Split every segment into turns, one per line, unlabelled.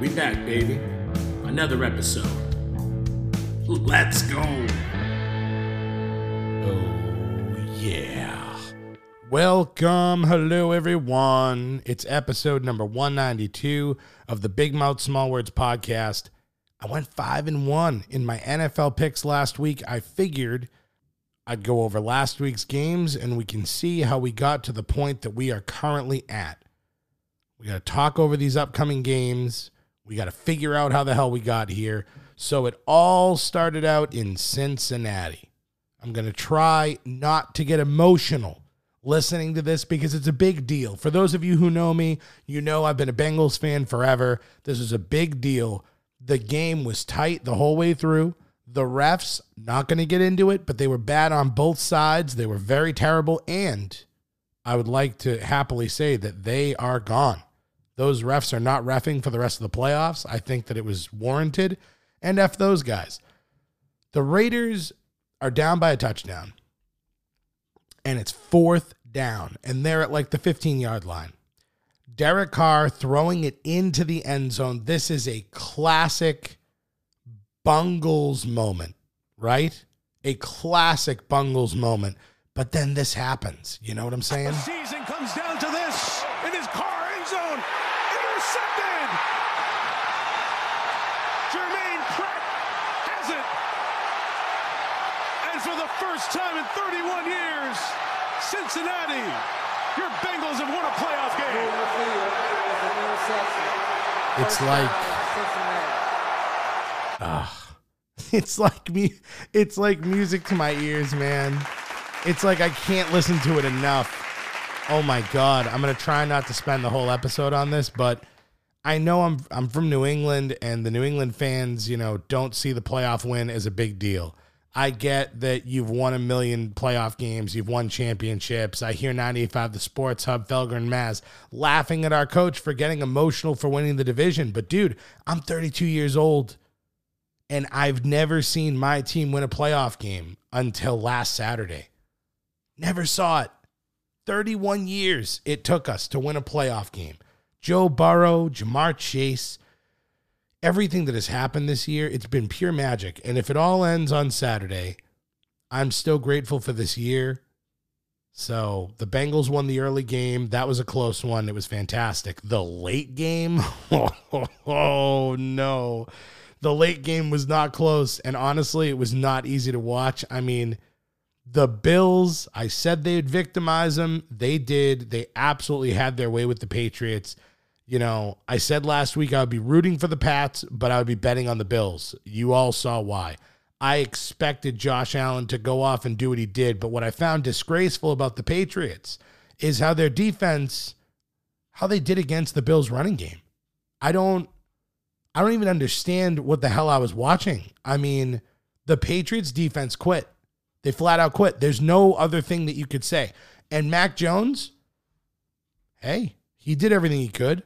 We back, baby. Another episode. Let's go.
Oh, yeah. Welcome. Hello, everyone. It's episode number 192 of the Big Mouth Small Words podcast. I went five and one in my NFL picks last week. I figured I'd go over last week's games and we can see how we got to the point that we are currently at. We got to talk over these upcoming games. We got to figure out how the hell we got here. So it all started out in Cincinnati. I'm going to try not to get emotional listening to this because it's a big deal. For those of you who know me, you know I've been a Bengals fan forever. This is a big deal. The game was tight the whole way through. The refs, not going to get into it, but they were bad on both sides. They were very terrible. And I would like to happily say that they are gone. Those refs are not refing for the rest of the playoffs. I think that it was warranted. And F those guys. The Raiders are down by a touchdown. And it's fourth down. And they're at like the 15 yard line. Derek Carr throwing it into the end zone. This is a classic Bungles moment, right? A classic Bungles moment. But then this happens. You know what I'm saying?
season comes down to this in his Carr end zone. Intercepted. Germaine Pratt has it. And for the first time in 31 years, Cincinnati, your Bengals have won a playoff game.
It's like ah, it's like me. It's like music to my ears, man. It's like I can't listen to it enough. Oh my god, I'm gonna try not to spend the whole episode on this, but I know I'm I'm from New England, and the New England fans, you know, don't see the playoff win as a big deal. I get that you've won a million playoff games, you've won championships. I hear 95 the Sports Hub, Felger and Maz laughing at our coach for getting emotional for winning the division. But dude, I'm 32 years old and I've never seen my team win a playoff game until last Saturday. Never saw it. 31 years it took us to win a playoff game. Joe Burrow, Ja'Marr Chase, everything that has happened this year, it's been pure magic. And if it all ends on Saturday, I'm still grateful for this year. So the Bengals won the early game. That was a close one. It was fantastic. The late game, oh, no. The late game was not close. And honestly, it was not easy to watch. I mean, the Bills, I said they'd victimize them. They did. They absolutely had their way with the Patriots. You know, I said last week I would be rooting for the Pats, but I would be betting on the Bills. You all saw why. I expected Josh Allen to go off and do what he did, but what I found disgraceful about the Patriots is how their defense, how they did against the Bills running game. I don't I don't even understand what the hell I was watching. I mean, the Patriots defense quit. They flat out quit. There's no other thing that you could say. And Mac Jones, hey, he did everything he could.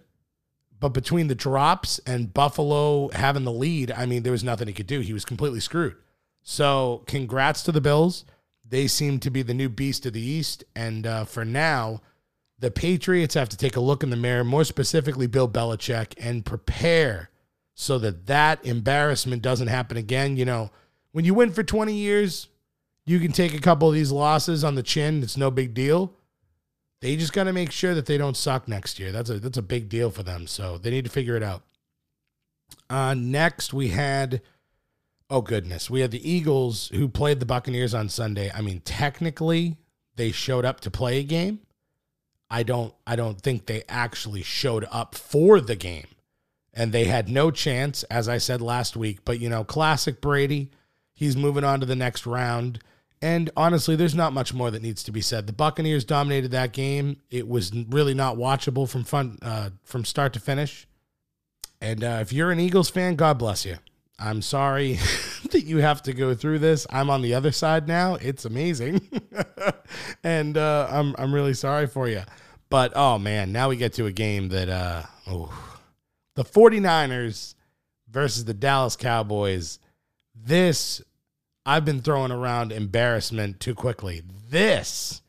But between the drops and Buffalo having the lead, I mean, there was nothing he could do. He was completely screwed. So, congrats to the Bills. They seem to be the new beast of the East. And uh, for now, the Patriots have to take a look in the mirror, more specifically, Bill Belichick, and prepare so that that embarrassment doesn't happen again. You know, when you win for 20 years, you can take a couple of these losses on the chin. It's no big deal. They just got to make sure that they don't suck next year. That's a that's a big deal for them. So they need to figure it out. Uh, next, we had, oh goodness, we had the Eagles who played the Buccaneers on Sunday. I mean, technically, they showed up to play a game. I don't I don't think they actually showed up for the game. And they had no chance, as I said last week. But you know, classic Brady. He's moving on to the next round. And honestly, there's not much more that needs to be said. The Buccaneers dominated that game. It was really not watchable from front uh, from start to finish. And uh, if you're an Eagles fan, God bless you. I'm sorry that you have to go through this. I'm on the other side now. It's amazing. and uh, I'm, I'm really sorry for you. But oh man, now we get to a game that uh, oh, the 49ers versus the Dallas Cowboys. This, I've been throwing around embarrassment too quickly. This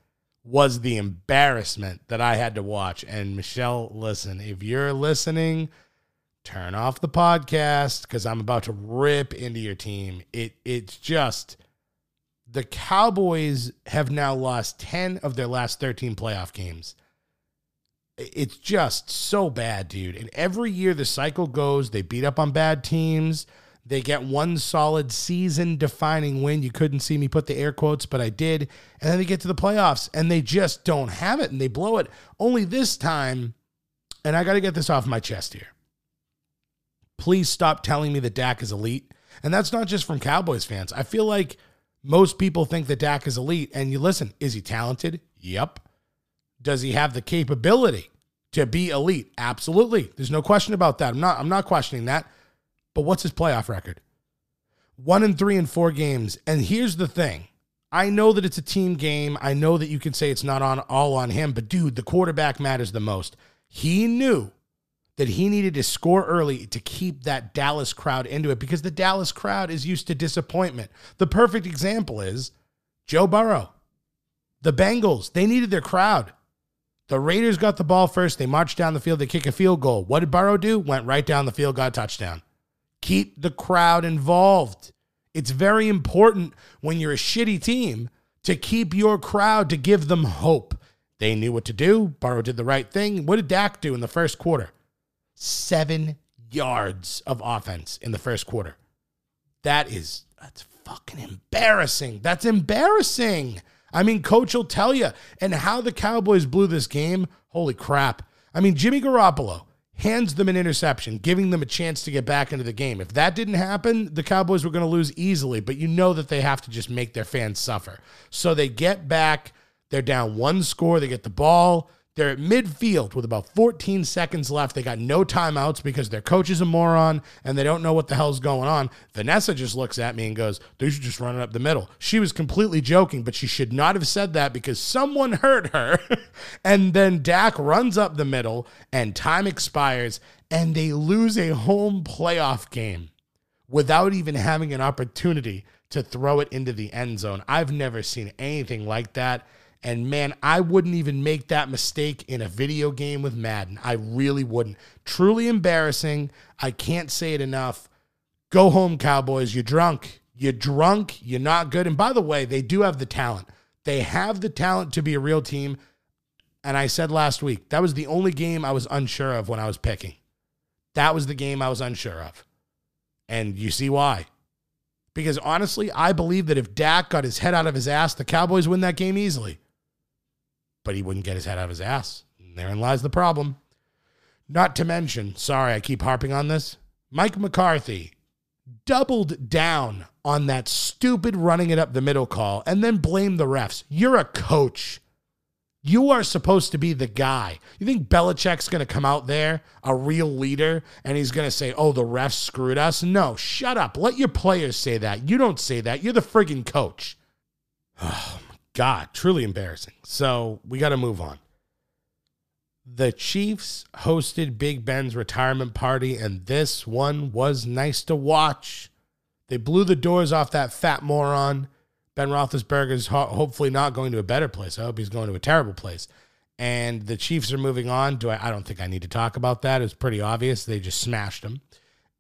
was the embarrassment that I had to watch. And Michelle, listen, if you're listening, turn off the podcast because I'm about to rip into your team. It it's just the Cowboys have now lost 10 of their last 13 playoff games. It's just so bad, dude. And every year the cycle goes, they beat up on bad teams. They get one solid season defining win. You couldn't see me put the air quotes, but I did. And then they get to the playoffs and they just don't have it and they blow it. Only this time, and I got to get this off my chest here. Please stop telling me that Dak is elite. And that's not just from Cowboys fans. I feel like most people think that Dak is elite. And you listen, is he talented? Yep. Does he have the capability to be elite? Absolutely. There's no question about that. I'm not I'm not questioning that. But what's his playoff record? One and three in four games. And here's the thing. I know that it's a team game. I know that you can say it's not on all on him, but dude, the quarterback matters the most. He knew that he needed to score early to keep that Dallas crowd into it because the Dallas crowd is used to disappointment. The perfect example is Joe Burrow. The Bengals, they needed their crowd. The Raiders got the ball first. They marched down the field. They kick a field goal. What did Burrow do? Went right down the field, got a touchdown. Keep the crowd involved. It's very important when you're a shitty team to keep your crowd to give them hope. They knew what to do. Burrow did the right thing. What did Dak do in the first quarter? Seven yards of offense in the first quarter. That is that's fucking embarrassing. That's embarrassing. I mean, coach will tell you. And how the Cowboys blew this game, holy crap. I mean, Jimmy Garoppolo hands them an interception, giving them a chance to get back into the game. If that didn't happen, the Cowboys were going to lose easily, but you know that they have to just make their fans suffer. So they get back, they're down one score, they get the ball. They're at midfield with about 14 seconds left. They got no timeouts because their coach is a moron and they don't know what the hell's going on. Vanessa just looks at me and goes, They should just run it up the middle. She was completely joking, but she should not have said that because someone hurt her. and then Dak runs up the middle and time expires and they lose a home playoff game without even having an opportunity to throw it into the end zone. I've never seen anything like that. And man, I wouldn't even make that mistake in a video game with Madden. I really wouldn't. Truly embarrassing. I can't say it enough. Go home, Cowboys. You're drunk. You're drunk. You're not good. And by the way, they do have the talent. They have the talent to be a real team. And I said last week, that was the only game I was unsure of when I was picking. That was the game I was unsure of. And you see why. Because honestly, I believe that if Dak got his head out of his ass, the Cowboys win that game easily but he wouldn't get his head out of his ass. And therein lies the problem. Not to mention, sorry, I keep harping on this. Mike McCarthy doubled down on that stupid running it up the middle call and then blame the refs. You're a coach. You are supposed to be the guy. You think Belichick's going to come out there, a real leader, and he's going to say, oh, the refs screwed us? No, shut up. Let your players say that. You don't say that. You're the friggin' coach. Oh, God, truly embarrassing. So we got to move on. The Chiefs hosted Big Ben's retirement party, and this one was nice to watch. They blew the doors off that fat moron. Ben Roethlisberger's ho- hopefully not going to a better place. I hope he's going to a terrible place. And the Chiefs are moving on. Do I? I don't think I need to talk about that. It's pretty obvious. They just smashed them.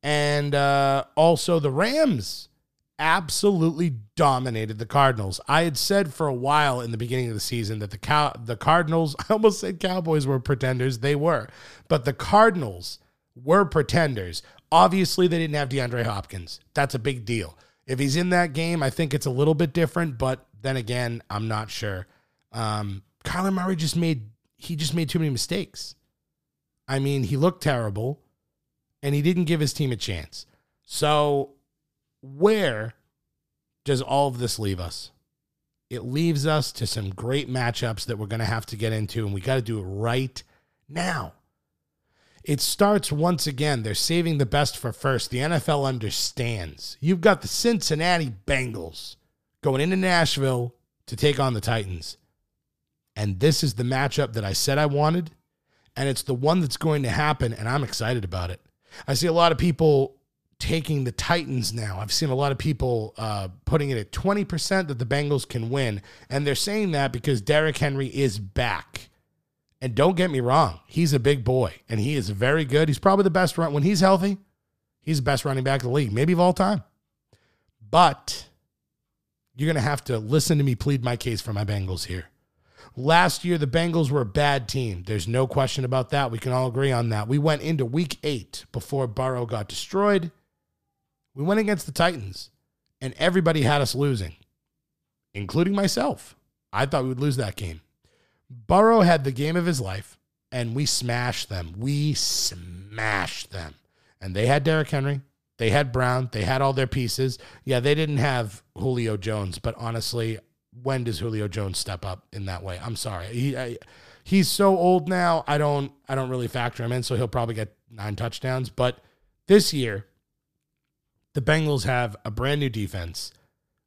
And uh, also the Rams absolutely dominated the Cardinals. I had said for a while in the beginning of the season that the cow the Cardinals, I almost said Cowboys were pretenders. They were. But the Cardinals were pretenders. Obviously, they didn't have DeAndre Hopkins. That's a big deal. If he's in that game, I think it's a little bit different, but then again, I'm not sure. Um, Kyler Murray just made he just made too many mistakes. I mean, he looked terrible and he didn't give his team a chance. So where does all of this leave us? It leaves us to some great matchups that we're going to have to get into, and we got to do it right now. It starts once again. They're saving the best for first. The NFL understands. You've got the Cincinnati Bengals going into Nashville to take on the Titans. And this is the matchup that I said I wanted. And it's the one that's going to happen. And I'm excited about it. I see a lot of people taking the Titans now. I've seen a lot of people uh, putting it at 20% that the Bengals can win. And they're saying that because Derrick Henry is back. And don't get me wrong, he's a big boy and he is very good. He's probably the best run when he's healthy. He's the best running back in the league, maybe of all time. But you're going to have to listen to me plead my case for my Bengals here. Last year, the Bengals were a bad team. There's no question about that. We can all agree on that. We went into week eight before Burrow got destroyed. We went against the Titans, and everybody had us losing, including myself. I thought we would lose that game. Burrow had the game of his life, and we smashed them. We smashed them. And they had Derrick Henry. They had Brown. They had all their pieces. Yeah, they didn't have Julio Jones, but honestly, when does Julio Jones step up in that way? I'm sorry. He I, he's so old now. I don't I don't really factor him in, so he'll probably get nine touchdowns. But this year, the Bengals have a brand new defense.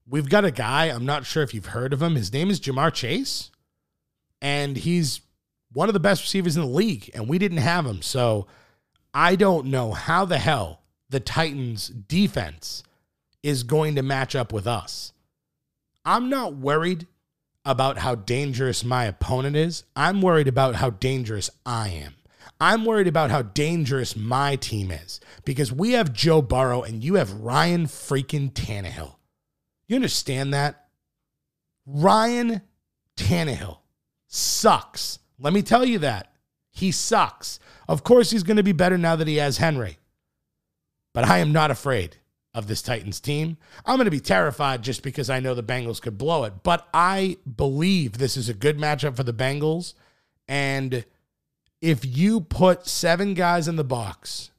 We've got a guy. I'm not sure if you've heard of him. His name is Ja'Marr Chase and he's one of the best receivers in the league, and we didn't have him. So I don't know how the hell the Titans defense is going to match up with us. I'm not worried about how dangerous my opponent is. I'm worried about how dangerous I am. I'm worried about how dangerous my team is because we have Joe Burrow and you have Ryan freaking Tannehill. You understand that? Ryan Tannehill sucks. Let me tell you that. He sucks. Of course, he's going to be better now that he has Henry. But I am not afraid of this Titans team. I'm going to be terrified just because I know the Bengals could blow it. But I believe this is a good matchup for the Bengals. And if you put seven guys in the box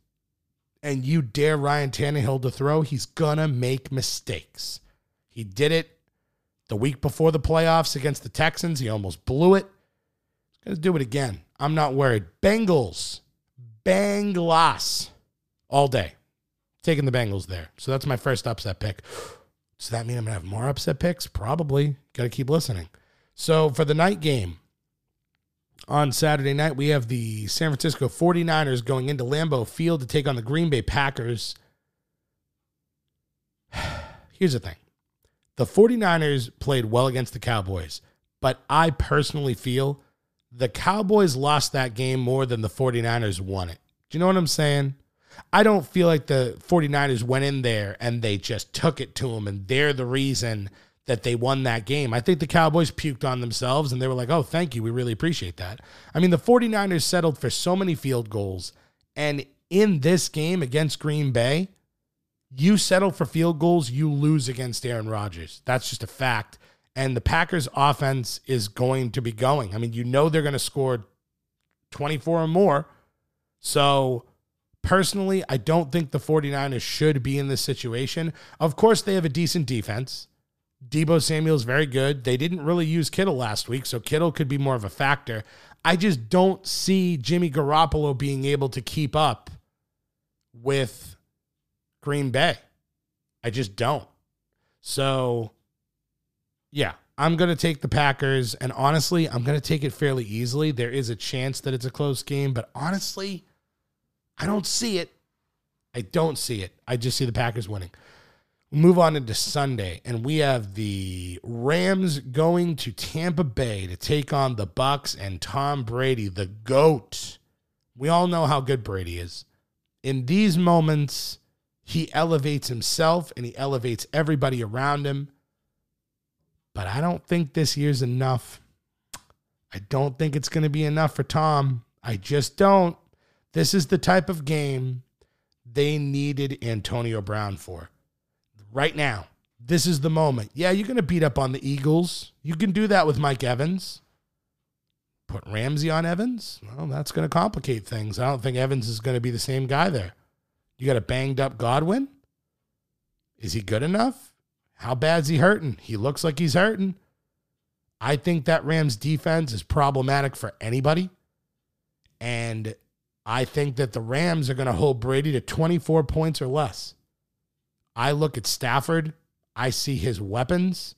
and you dare Ryan Tannehill to throw, he's to make mistakes. He did it the week before the playoffs against the Texans. He almost blew it. He's to do it again. I'm not worried. Bengals, Bengals all day. Taking the Bengals there. So that's my first upset pick. Does that mean I'm to have more upset picks? Probably. Got to keep listening. So for the night game on Saturday night, we have the San Francisco 49ers going into Lambeau Field to take on the Green Bay Packers. Here's the thing the 49ers played well against the Cowboys, but I personally feel the Cowboys lost that game more than the 49ers won it. Do you know what I'm saying? I don't feel like the 49ers went in there and they just took it to them and they're the reason that they won that game. I think the Cowboys puked on themselves and they were like, oh, thank you. We really appreciate that. I mean, the 49ers settled for so many field goals. And in this game against Green Bay, you settle for field goals, you lose against Aaron Rodgers. That's just a fact. And the Packers offense is going to be going. I mean, you know they're going to score 24 or more. So, personally, I don't think the 49ers should be in this situation. Of course, they have a decent defense. Deebo Samuel's very good. They didn't really use Kittle last week, so Kittle could be more of a factor. I just don't see Jimmy Garoppolo being able to keep up with Green Bay. I just don't. So, yeah, I'm going to take the Packers. And honestly, I'm going to take it fairly easily. There is a chance that it's a close game, but honestly, I don't see it. I don't see it. I just see the Packers winning. Move on into Sunday, and we have the Rams going to Tampa Bay to take on the Bucks and Tom Brady, the GOAT. We all know how good Brady is. In these moments, he elevates himself and he elevates everybody around him. But I don't think this year's enough. I don't think it's going to be enough for Tom. I just don't. This is the type of game they needed Antonio Brown for. Right now, this is the moment. Yeah, you're going to beat up on the Eagles. You can do that with Mike Evans. Put Ramsey on Evans? Well, that's going to complicate things. I don't think Evans is going to be the same guy there. You got a banged up Godwin? Is he good enough? How bad's he hurting? He looks like he's hurting. I think that Rams defense is problematic for anybody. And I think that the Rams are going to hold Brady to 24 points or less. I look at Stafford, I see his weapons.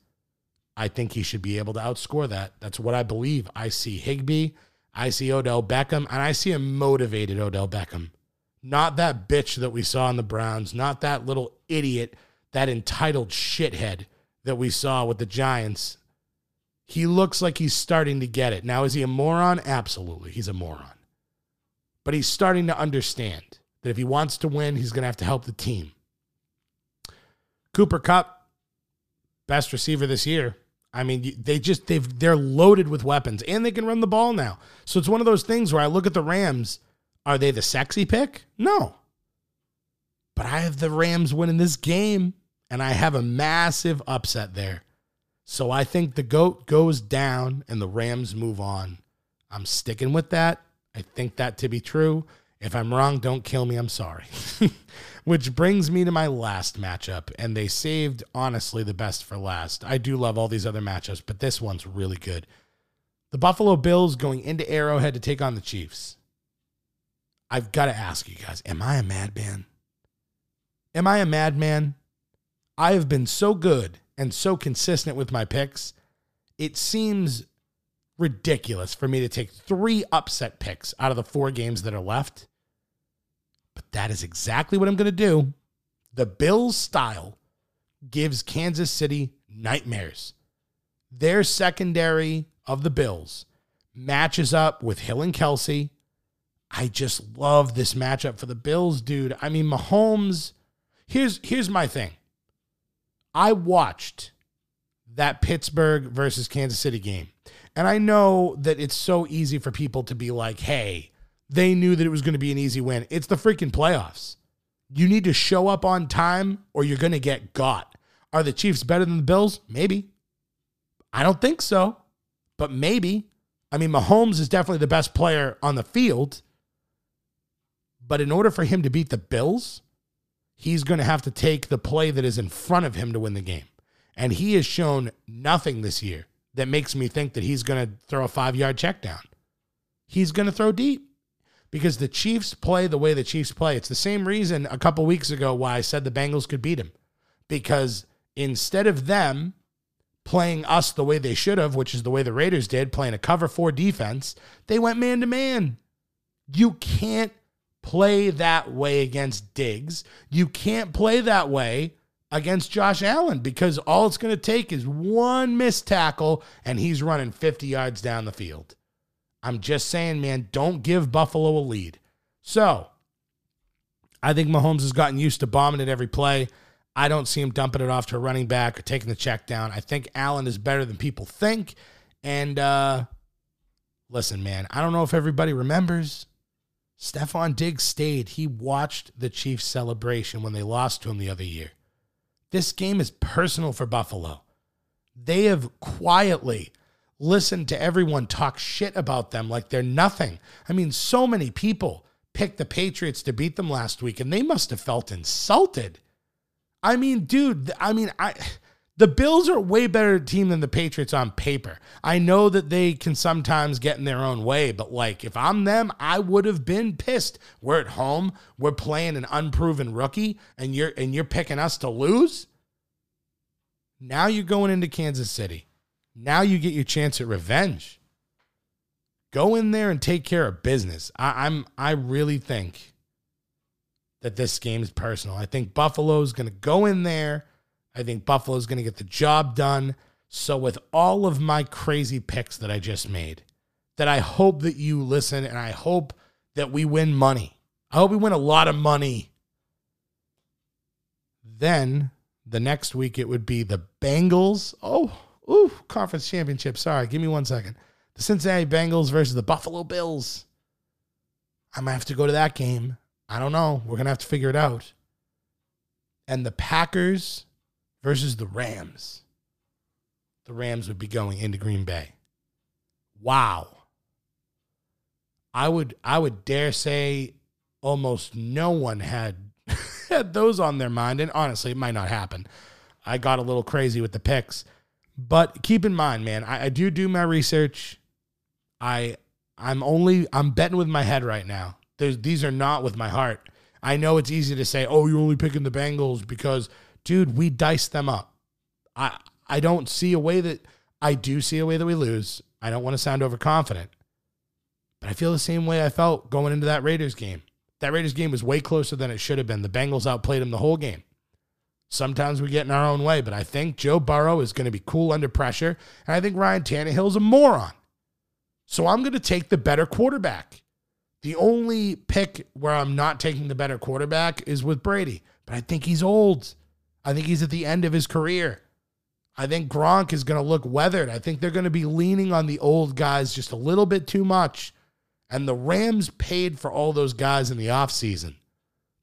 I think he should be able to outscore that. That's what I believe. I see Higbee, I see Odell Beckham, and I see a motivated Odell Beckham. Not that bitch that we saw in the Browns, not that little idiot, that entitled shithead that we saw with the Giants. He looks like he's starting to get it. Now, is he a moron? Absolutely. He's a moron. But he's starting to understand that if he wants to win, he's going to have to help the team. Cooper Kupp, best receiver this year. I mean, they just they've they're loaded with weapons and they can run the ball now. So it's one of those things where I look at the Rams, are they the sexy pick? No. But I have the Rams winning this game and I have a massive upset there. So I think the goat goes down and the Rams move on. I'm sticking with that. I think that to be true. If I'm wrong, don't kill me. I'm sorry. Which brings me to my last matchup, and they saved, honestly, the best for last. I do love all these other matchups, but this one's really good. The Buffalo Bills going into Arrowhead to take on the Chiefs. I've got to ask you guys, am I a madman? Am I a madman? I have been so good and so consistent with my picks. It seems ridiculous for me to take three upset picks out of the four games that are left. But that is exactly what I'm going to do. The Bills style gives Kansas City nightmares. Their secondary of the Bills matches up with Hill and Kelce. I just love this matchup for the Bills, dude. I mean, Mahomes. Here's here's my thing. I watched that Pittsburgh versus Kansas City game. And I know that it's so easy for people to be like, hey, they knew that it was going to be an easy win. It's the freaking playoffs. You need to show up on time or you're going to get got. Are the Chiefs better than the Bills? Maybe. I don't think so, but maybe. I mean, Mahomes is definitely the best player on the field. But in order for him to beat the Bills, he's going to have to take the play that is in front of him to win the game. And he has shown nothing this year that makes me think that he's going to throw a five yard check down. He's going to throw deep because the Chiefs play the way the Chiefs play. It's the same reason a couple weeks ago why I said the Bengals could beat him. Because instead of them playing us the way they should have, which is the way the Raiders did, playing a cover four defense, they went man to man. You can't play that way against Diggs. You can't play that way against Josh Allen because all it's going to take is one missed tackle and he's running 50 yards down the field. I'm just saying, man, don't give Buffalo a lead. So I think Mahomes has gotten used to bombing it every play. I don't see him dumping it off to a running back or taking the check down. I think Allen is better than people think. And uh, listen, man, I don't know if everybody remembers. Stefon Diggs stayed. He watched the Chiefs celebration when they lost to him the other year. This game is personal for Buffalo. They have quietly listened to everyone talk shit about them like they're nothing. I mean, so many people picked the Patriots to beat them last week, and they must have felt insulted. I mean, dude, I mean, I. The Bills are a way better team than the Patriots on paper. I know that they can sometimes get in their own way, but like if I'm them, I would have been pissed. We're at home, we're playing an unproven rookie, and you're and you're picking us to lose. Now you're going into Kansas City. Now you get your chance at revenge. Go in there and take care of business. I, I'm I really think that this game is personal. I think Buffalo's gonna go in there I think Buffalo's going to get the job done. So, with all of my crazy picks that I just made, that I hope that you listen and I hope that we win money. I hope we win a lot of money. Then the next week it would be the Bengals. Oh, ooh, conference championship. Sorry, give me one second. The Cincinnati Bengals versus the Buffalo Bills. I might have to go to that game. I don't know. We're going to have to figure it out. And the Packers versus the Rams. The Rams would be going into Green Bay. Wow. I would I would dare say almost no one had had those on their mind and honestly it might not happen. I got a little crazy with the picks. But keep in mind, man, I, I do do my research. I I'm only I'm betting with my head right now. There's, these are not with my heart. I know it's easy to say, "Oh, you're only picking the Bengals because, dude, we diced them up." I I don't see a way that I do see a way that we lose. I don't want to sound overconfident, but I feel the same way I felt going into that Raiders game. That Raiders game was way closer than it should have been. The Bengals outplayed them the whole game. Sometimes we get in our own way, but I think Joe Burrow is going to be cool under pressure, and I think Ryan Tannehill's a moron. So I'm going to take the better quarterback. The only pick where I'm not taking the better quarterback is with Brady, but I think he's old. I think he's at the end of his career. I think Gronk is going to look weathered. I think they're going to be leaning on the old guys just a little bit too much. And the Rams paid for all those guys in the offseason.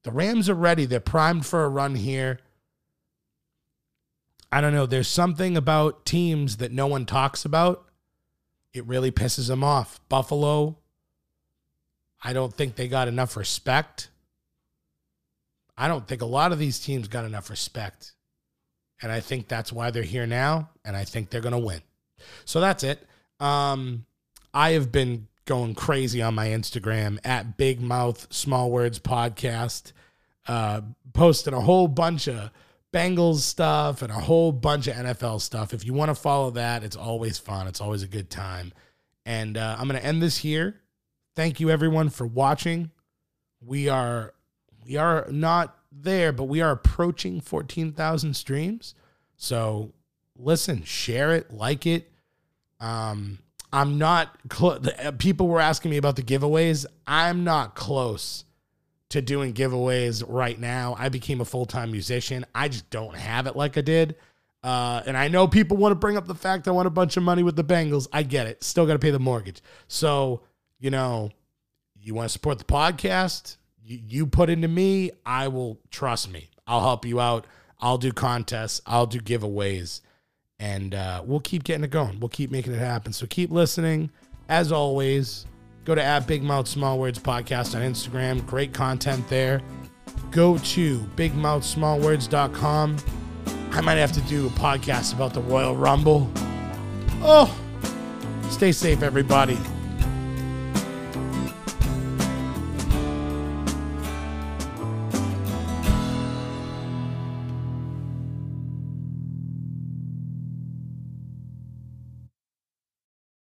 The Rams are ready. They're primed for a run here. I don't know. There's something about teams that no one talks about. It really pisses them off. Buffalo, I don't think they got enough respect. I don't think a lot of these teams got enough respect. And I think that's why they're here now. And I think they're going to win. So that's it. Um, I have been going crazy on my Instagram at Big Mouth Small Words Podcast, uh, posting a whole bunch of Bengals stuff and a whole bunch of NFL stuff. If you want to follow that, it's always fun. It's always a good time. And uh, I'm going to end this here. Thank you everyone for watching. We are we are not there, but we are approaching 14,000 streams. So listen, share it, like it. Um, I'm not cl- the, uh, people were asking me about the giveaways. I'm not close to doing giveaways right now. I became a full-time musician. I just don't have it like I did. Uh, and I know people want to bring up the fact I want a bunch of money with the Bengals. I get it. Still got to pay the mortgage. So, you know, you want to support the podcast, you, you put into me, I will trust me. I'll help you out. I'll do contests, I'll do giveaways, and uh, we'll keep getting it going. We'll keep making it happen. So keep listening. As always, go to at Big Mouth Small Words Podcast on Instagram. Great content there. Go to bigmouthsmallwords.com. I might have to do a podcast about the Royal Rumble. Oh, stay safe, everybody.